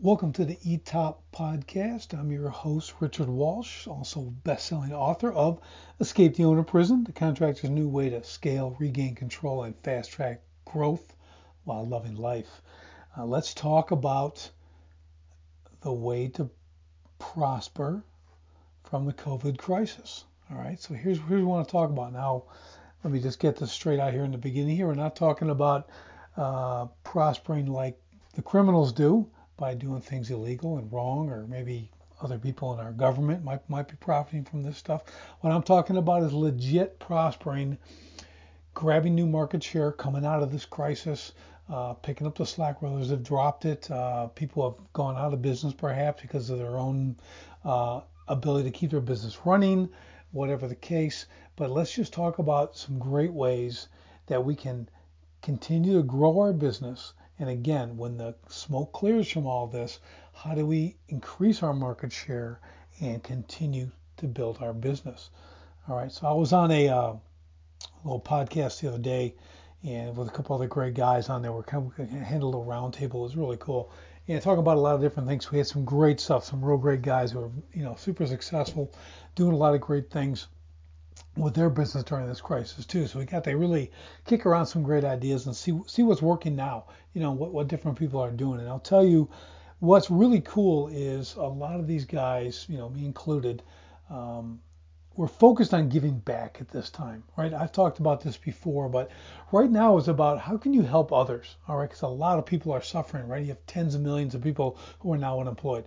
Welcome to the eTop podcast. I'm your host, Richard Walsh, also best-selling author of Escape the Owner Prison, the contractor's new way to scale, regain control, and fast-track growth while loving life. Uh, let's talk about the way to prosper from the COVID crisis. All right, so here's, here's what we want to talk about. Now, let me just get this straight out here in the beginning here. We're not talking about uh, prospering like the criminals do by doing things illegal and wrong, or maybe other people in our government might might be profiting from this stuff. What I'm talking about is legit prospering, grabbing new market share, coming out of this crisis, uh, picking up the slack where others have dropped it. Uh, people have gone out of business perhaps because of their own uh, ability to keep their business running, whatever the case. But let's just talk about some great ways that we can continue to grow our business and again, when the smoke clears from all this, how do we increase our market share and continue to build our business? All right. So I was on a uh, little podcast the other day, and with a couple other great guys on there, we're kind of had a little roundtable. It was really cool. And talking about a lot of different things. We had some great stuff, some real great guys who are you know super successful, doing a lot of great things with their business during this crisis too. So we got to really kick around some great ideas and see see what's working now. You know what what different people are doing. And I'll tell you, what's really cool is a lot of these guys, you know, me included, um, we're focused on giving back at this time, right? I've talked about this before, but right now is about how can you help others, all right? Because a lot of people are suffering, right? You have tens of millions of people who are now unemployed.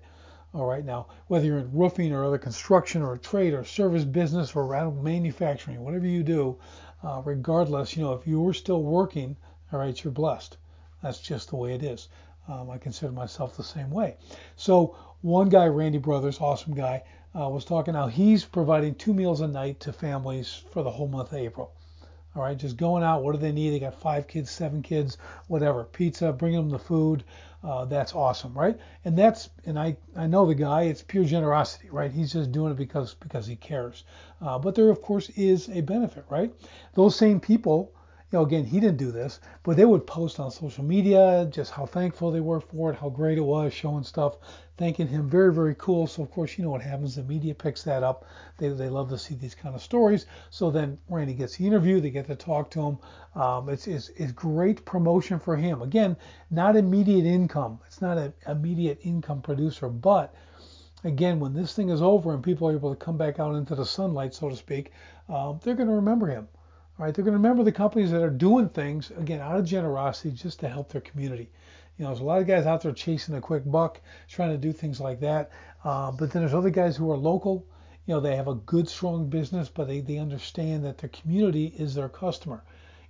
All right, now whether you're in roofing or other construction or a trade or service business or manufacturing, whatever you do, uh, regardless, you know, if you're still working, all right, you're blessed. That's just the way it is. Um, I consider myself the same way. So one guy, Randy Brothers, awesome guy, uh, was talking how he's providing two meals a night to families for the whole month of April. All right, just going out. What do they need? They got five kids, seven kids, whatever. Pizza, bringing them the food. Uh, that's awesome, right? And that's and I I know the guy. It's pure generosity, right? He's just doing it because because he cares. Uh, but there of course is a benefit, right? Those same people you know, again, he didn't do this, but they would post on social media just how thankful they were for it, how great it was, showing stuff, thanking him. Very, very cool. So, of course, you know what happens. The media picks that up. They, they love to see these kind of stories. So then Randy gets the interview. They get to talk to him. Um, it's, it's, it's great promotion for him. Again, not immediate income. It's not an immediate income producer, but again, when this thing is over and people are able to come back out into the sunlight, so to speak, um, they're going to remember him right? They're going to remember the companies that are doing things again out of generosity just to help their community. You know, there's a lot of guys out there chasing a quick buck, trying to do things like that. Uh, but then there's other guys who are local. You know, they have a good, strong business, but they, they understand that their community is their customer,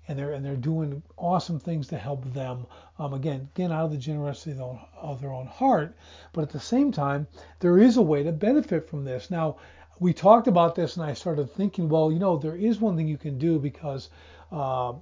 and they're and they're doing awesome things to help them. Um, again, again, out of the generosity of their, own, of their own heart, but at the same time, there is a way to benefit from this. Now, we talked about this, and I started thinking, well, you know, there is one thing you can do because uh,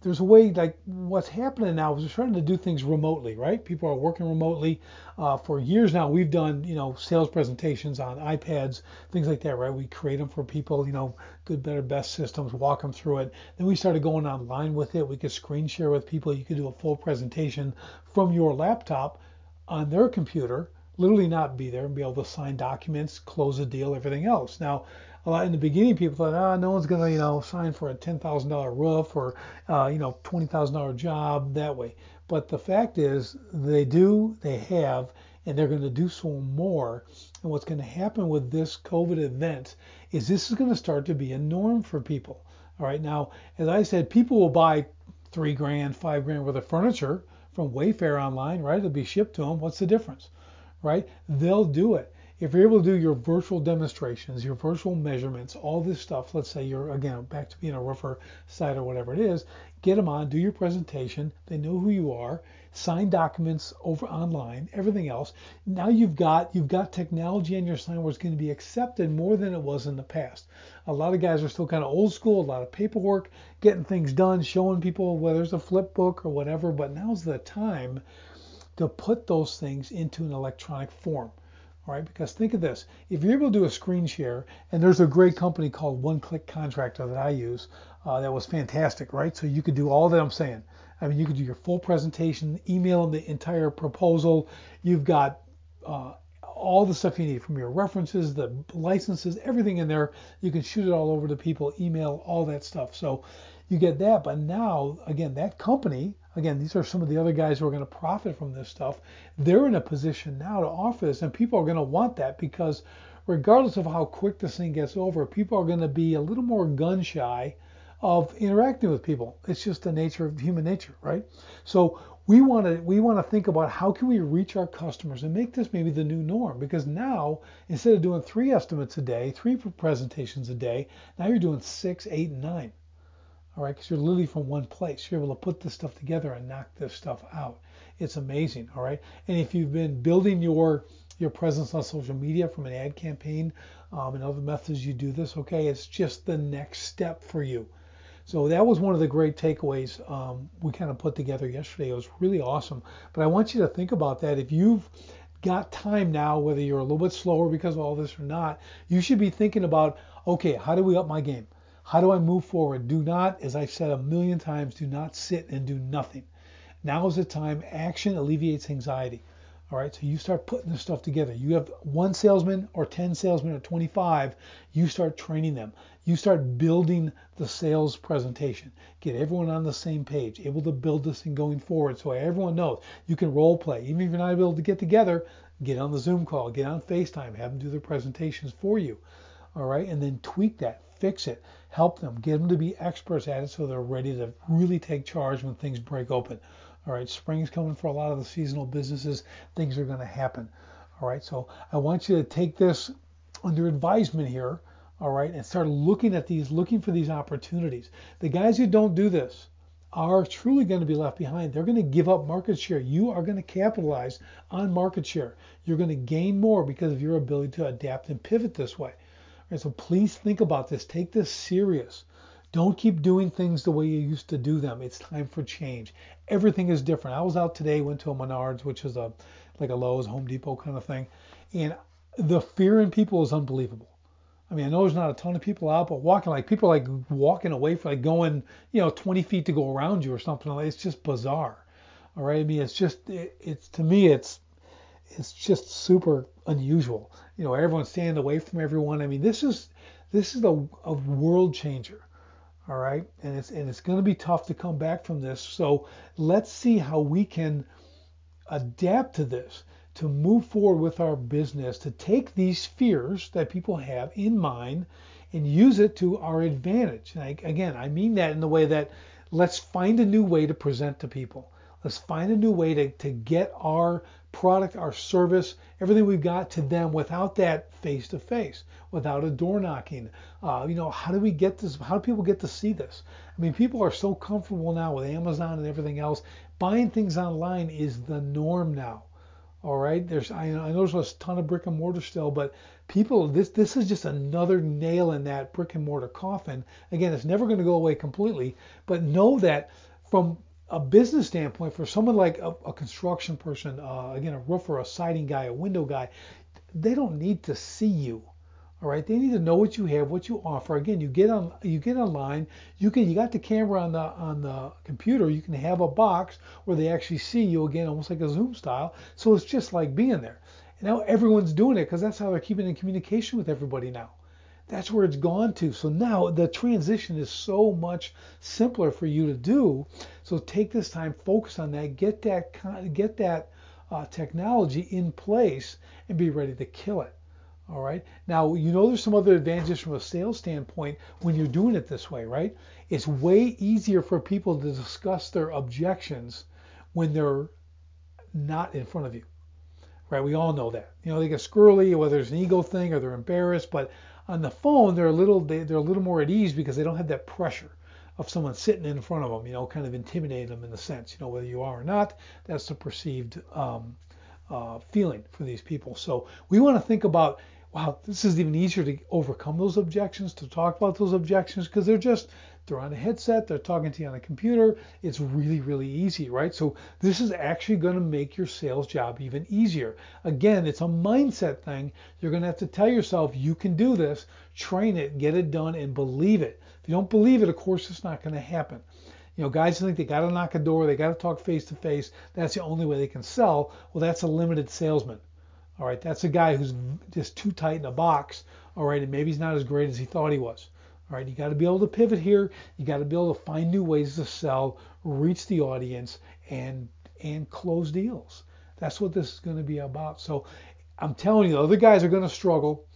there's a way, like what's happening now is we're starting to do things remotely, right? People are working remotely. Uh, for years now, we've done, you know, sales presentations on iPads, things like that, right? We create them for people, you know, good, better, best systems, walk them through it. Then we started going online with it. We could screen share with people. You could do a full presentation from your laptop on their computer literally not be there and be able to sign documents, close a deal, everything else. Now, a lot in the beginning, people thought, ah, no one's going to, you know, sign for a $10,000 roof or, uh, you know, $20,000 job that way. But the fact is, they do, they have, and they're going to do so more. And what's going to happen with this COVID event is this is going to start to be a norm for people. All right. Now, as I said, people will buy three grand, five grand worth of furniture from Wayfair online, right? It'll be shipped to them. What's the difference? Right? They'll do it. If you're able to do your virtual demonstrations, your virtual measurements, all this stuff, let's say you're again back to being a roofer site or whatever it is, get them on, do your presentation. They know who you are, sign documents over online, everything else. Now you've got you've got technology on your sign where it's going to be accepted more than it was in the past. A lot of guys are still kind of old school, a lot of paperwork, getting things done, showing people whether it's a flip book or whatever. But now's the time to put those things into an electronic form. All right, because think of this: if you're able to do a screen share, and there's a great company called One Click Contractor that I use, Uh, that was fantastic, right? So you could do all that I'm saying. I mean, you could do your full presentation, email them the entire proposal. You've got uh, all the stuff you need from your references, the licenses, everything in there. You can shoot it all over to people, email, all that stuff. So you get that. But now, again, that company, again, these are some of the other guys who are going to profit from this stuff. They're in a position now to offer this, and people are going to want that because regardless of how quick this thing gets over, people are going to be a little more gun shy of interacting with people. It's just the nature of human nature, right? So we want to we want to think about how can we reach our customers and make this maybe the new norm because now instead of doing three estimates a day, three presentations a day, now you're doing six, eight, and nine. All right, because you're literally from one place. You're able to put this stuff together and knock this stuff out. It's amazing. All right, and if you've been building your your presence on social media from an ad campaign um, and other methods you do this, okay, it's just the next step for you. So that was one of the great takeaways um, we kind of put together yesterday. It was really awesome. But I want you to think about that. If you've got time now, whether you're a little bit slower because of all this or not, you should be thinking about, okay, how do we up my game? How do I move forward? Do not, as I've said a million times, do not sit and do nothing. Now is the time. Action alleviates anxiety. All right, so you start putting this stuff together. You have one salesman or 10 salesmen or 25, you start training them. You start building the sales presentation. Get everyone on the same page, able to build this thing going forward so everyone knows. You can role play. Even if you're not able to get together, get on the Zoom call, get on FaceTime, have them do their presentations for you. All right, and then tweak that, fix it, help them, get them to be experts at it so they're ready to really take charge when things break open. All right, spring's coming for a lot of the seasonal businesses. Things are going to happen. All right, so I want you to take this under advisement here. All right, and start looking at these, looking for these opportunities. The guys who don't do this are truly going to be left behind. They're going to give up market share. You are going to capitalize on market share. You're going to gain more because of your ability to adapt and pivot this way. Right, so please think about this. Take this serious. Don't keep doing things the way you used to do them. It's time for change. Everything is different. I was out today, went to a Menards, which is a like a Lowe's, Home Depot kind of thing, and the fear in people is unbelievable. I mean, I know there's not a ton of people out, but walking like people like walking away from like going, you know, 20 feet to go around you or something like. It's just bizarre. All right. I mean, it's just it, it's to me it's it's just super unusual. You know, everyone's standing away from everyone. I mean, this is this is a, a world changer all right and it's and it's going to be tough to come back from this so let's see how we can adapt to this to move forward with our business to take these fears that people have in mind and use it to our advantage and I, again i mean that in the way that let's find a new way to present to people let's find a new way to, to get our product, our service, everything we've got to them without that face to face, without a door knocking. Uh, you know, how do we get this? How do people get to see this? I mean, people are so comfortable now with Amazon and everything else. Buying things online is the norm now. All right, there's I, I know there's a ton of brick and mortar still, but people, this this is just another nail in that brick and mortar coffin. Again, it's never going to go away completely, but know that from a business standpoint, for someone like a, a construction person, uh, again, a roofer, a siding guy, a window guy, they don't need to see you. All right, they need to know what you have, what you offer. Again, you get on, you get online. You can, you got the camera on the on the computer. You can have a box where they actually see you again, almost like a Zoom style. So it's just like being there. And now everyone's doing it because that's how they're keeping in communication with everybody now. That's where it's gone to. So now the transition is so much simpler for you to do. So take this time, focus on that, get that get that uh, technology in place, and be ready to kill it. All right. Now you know there's some other advantages from a sales standpoint when you're doing it this way, right? It's way easier for people to discuss their objections when they're not in front of you. Right? We all know that. You know, they get squirrely, whether it's an ego thing or they're embarrassed, but on the phone, they're a little they, they're a little more at ease because they don't have that pressure of someone sitting in front of them, you know, kind of intimidating them in the sense, you know, whether you are or not. That's the perceived um, uh, feeling for these people. So we want to think about, wow, this is even easier to overcome those objections, to talk about those objections, because they're just they're on a headset, they're talking to you on a computer. It's really, really easy, right? So this is actually going to make your sales job even easier. Again, it's a mindset thing. You're going to have to tell yourself you can do this, train it, get it done, and believe it. If you don't believe it, of course, it's not going to happen. You know, guys think they got to knock a door, they got to talk face to face. That's the only way they can sell. Well, that's a limited salesman. All right, that's a guy who's just too tight in a box. All right, and maybe he's not as great as he thought he was. All right, you got to be able to pivot here. You got to be able to find new ways to sell, reach the audience, and and close deals. That's what this is going to be about. So I'm telling you, the other guys are going to struggle.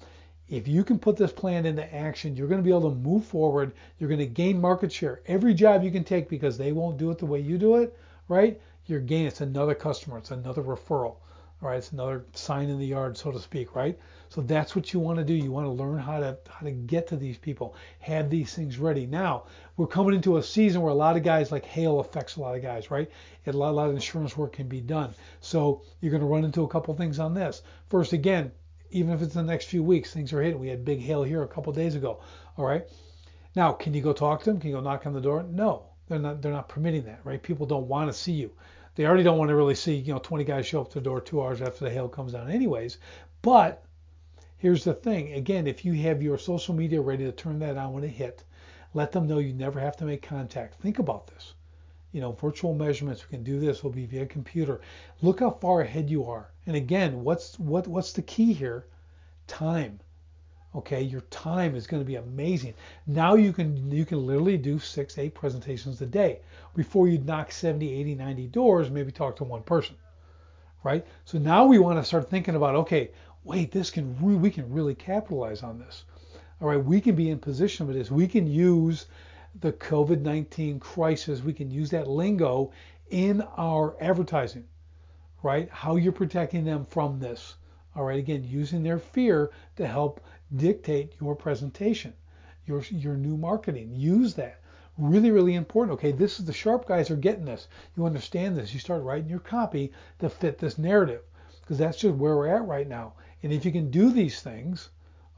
If you can put this plan into action, you're going to be able to move forward. You're going to gain market share. Every job you can take because they won't do it the way you do it, right? You're gaining. It's another customer. It's another referral. All right, it's another sign in the yard, so to speak, right? So that's what you want to do. You want to learn how to how to get to these people, have these things ready. Now we're coming into a season where a lot of guys like hail affects a lot of guys, right? a lot, a lot of insurance work can be done. So you're going to run into a couple things on this. First, again, even if it's the next few weeks, things are hitting. We had big hail here a couple days ago. All right. Now, can you go talk to them? Can you go knock on the door? No, they're not. They're not permitting that, right? People don't want to see you they already don't want to really see, you know, 20 guys show up to the door two hours after the hail comes down, anyways. But here's the thing again, if you have your social media ready to turn that on when it hit, let them know you never have to make contact. Think about this. You know, virtual measurements, we can do this, will be via computer. Look how far ahead you are. And again, what's what what's the key here? Time. Okay, your time is going to be amazing. Now you can you can literally do six, eight presentations a day. Before you'd knock 70, 80, 90 doors, maybe talk to one person. Right? So now we want to start thinking about, okay, wait, this can re- we can really capitalize on this. All right, we can be in position with this. We can use the COVID-19 crisis. We can use that lingo in our advertising. Right? How you're protecting them from this. All right, again, using their fear to help dictate your presentation, your your new marketing. Use that. Really, really important. Okay, this is the sharp guys are getting this. You understand this. You start writing your copy to fit this narrative because that's just where we're at right now. And if you can do these things,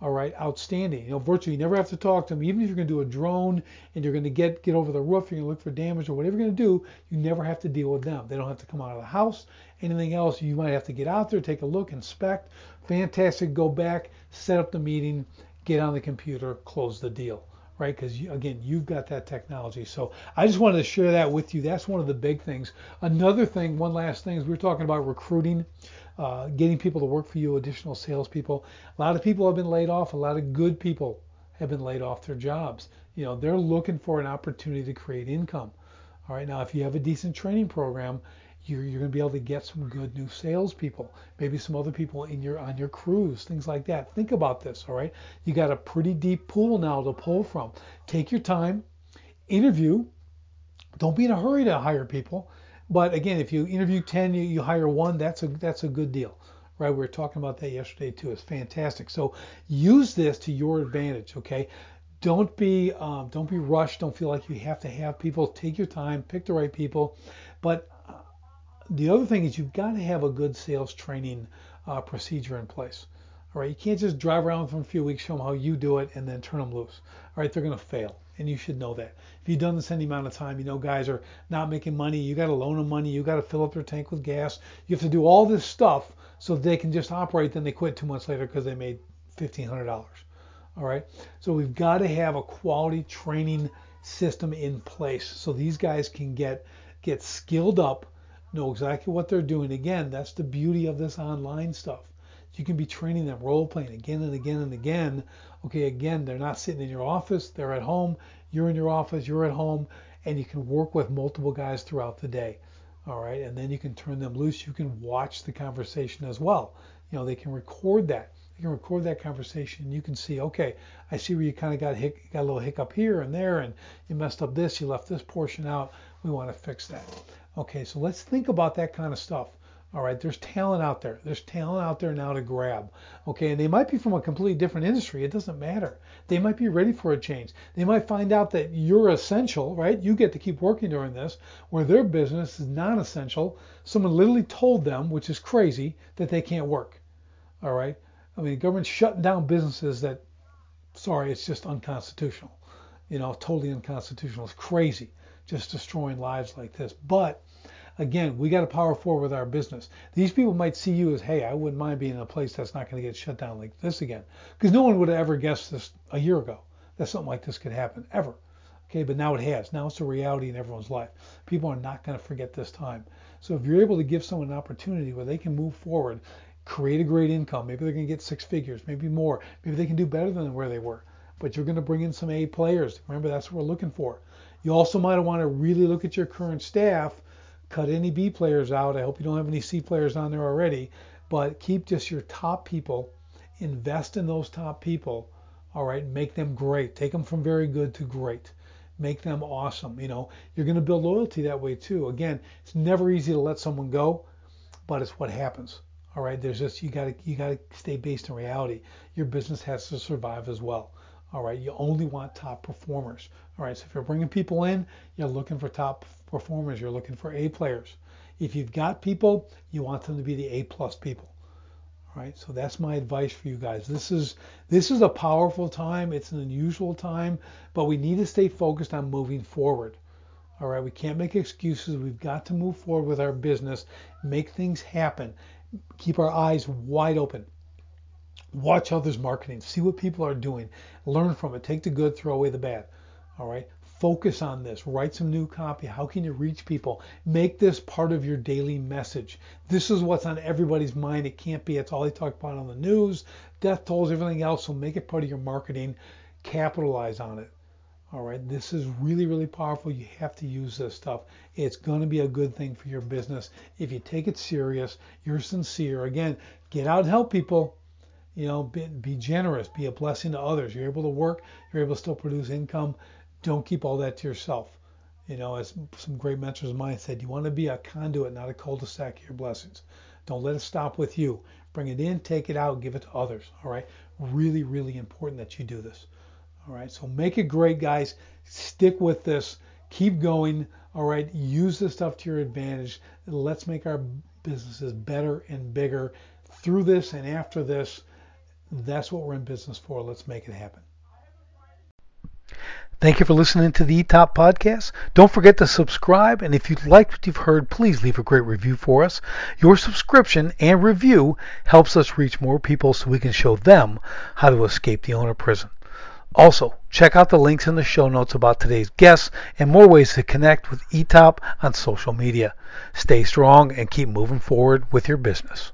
all right, outstanding. You know, virtually you never have to talk to them. Even if you're going to do a drone and you're going to get get over the roof, you're going to look for damage or whatever you're going to do, you never have to deal with them. They don't have to come out of the house. Anything else, you might have to get out there, take a look, inspect. Fantastic. Go back, set up the meeting, get on the computer, close the deal right? Because again, you've got that technology. So I just wanted to share that with you. That's one of the big things. Another thing, one last thing, is we are talking about recruiting uh, getting people to work for you, additional salespeople. A lot of people have been laid off. A lot of good people have been laid off their jobs. You know, they're looking for an opportunity to create income. All right, now if you have a decent training program, you're, you're going to be able to get some good new salespeople, maybe some other people in your on your crews, things like that. Think about this. All right, you got a pretty deep pool now to pull from. Take your time, interview. Don't be in a hurry to hire people. But again, if you interview 10, you, you hire one, that's a that's a good deal, right? We were talking about that yesterday too. It's fantastic. So use this to your advantage, okay? Don't be um, don't be rushed. Don't feel like you have to have people. Take your time, pick the right people. But uh, the other thing is you've got to have a good sales training uh, procedure in place. All right, you can't just drive around for a few weeks, show them how you do it, and then turn them loose. All right, they're going to fail and you should know that. If you've done this any amount of time, you know guys are not making money. You got to loan them money. You got to fill up their tank with gas. You have to do all this stuff so they can just operate. Then they quit two months later because they made fifteen hundred dollars. All right. So we've got to have a quality training system in place so these guys can get get skilled up, know exactly what they're doing. Again, that's the beauty of this online stuff. You can be training them role playing again and again and again. Okay, again, they're not sitting in your office, they're at home. You're in your office, you're at home, and you can work with multiple guys throughout the day. All right, and then you can turn them loose. You can watch the conversation as well. You know, they can record that. You can record that conversation. You can see, okay, I see where you kind of got hic- got a little hiccup here and there, and you messed up this. You left this portion out. We want to fix that. Okay, so let's think about that kind of stuff. All right, there's talent out there. There's talent out there now to grab. Okay, and they might be from a completely different industry. It doesn't matter. They might be ready for a change. They might find out that you're essential, right? You get to keep working during this, where their business is non essential. Someone literally told them, which is crazy, that they can't work. All right, I mean, government's shutting down businesses that, sorry, it's just unconstitutional. You know, totally unconstitutional. It's crazy, just destroying lives like this. But again, we got to power forward with our business. These people might see you as, hey, I wouldn't mind being in a place that's not going to get shut down like this again. Because no one would have ever guessed this a year ago that something like this could happen, ever. Okay, but now it has. Now it's a reality in everyone's life. People are not going to forget this time. So if you're able to give someone an opportunity where they can move forward, create a great income, maybe they're going to get six figures, maybe more, maybe they can do better than where they were. But you're going to bring in some A players. Remember, that's what we're looking for. You also might want to really look at your current staff, cut any B players out. I hope you don't have any C players on there already, but keep just your top people, invest in those top people. All right, make them great. Take them from very good to great make them awesome. You know, you're going to build loyalty that way too. Again, it's never easy to let someone go, but it's what happens. All right, there's just you got to you got to stay based in reality. Your business has to survive as well. All right, you only want top performers. All right, so if you're bringing people in, you're looking for top performers. You're looking for A players. If you've got people, you want them to be the A plus people. All right, so that's my advice for you guys. This is this is a powerful time. It's an unusual time, but we need to stay focused on moving forward. All right, we can't make excuses. We've got to move forward with our business, make things happen, keep our eyes wide open. Watch others marketing, see what people are doing, learn from it, take the good, throw away the bad. All right, focus on this. Write some new copy. How can you reach people? Make this part of your daily message. This is what's on everybody's mind. It can't be. It's all they talk about on the news, death tolls, everything else. So make it part of your marketing. Capitalize on it. All right, this is really, really powerful. You have to use this stuff. It's going to be a good thing for your business if you take it serious. You're sincere. Again, get out and help people. You know, be, be generous. Be a blessing to others. You're able to work. You're able to still produce income don't keep all that to yourself. You know, as some great mentors of mine said, you want to be a conduit, not a cul-de-sac of your blessings. Don't let it stop with you. Bring it in, take it out, give it to others. All right. Really, really important that you do this. All right. So make it great, guys. Stick with this. Keep going. All right. Use this stuff to your advantage. Let's make our businesses better and bigger through this and after this. That's what we're in business for. Let's make it happen. Thank you for listening to the eTop podcast. Don't forget to subscribe, and if you liked what you've heard, please leave a great review for us. Your subscription and review helps us reach more people so we can show them how to escape the owner prison. Also, check out the links in the show notes about today's guests and more ways to connect with eTop on social media. Stay strong and keep moving forward with your business.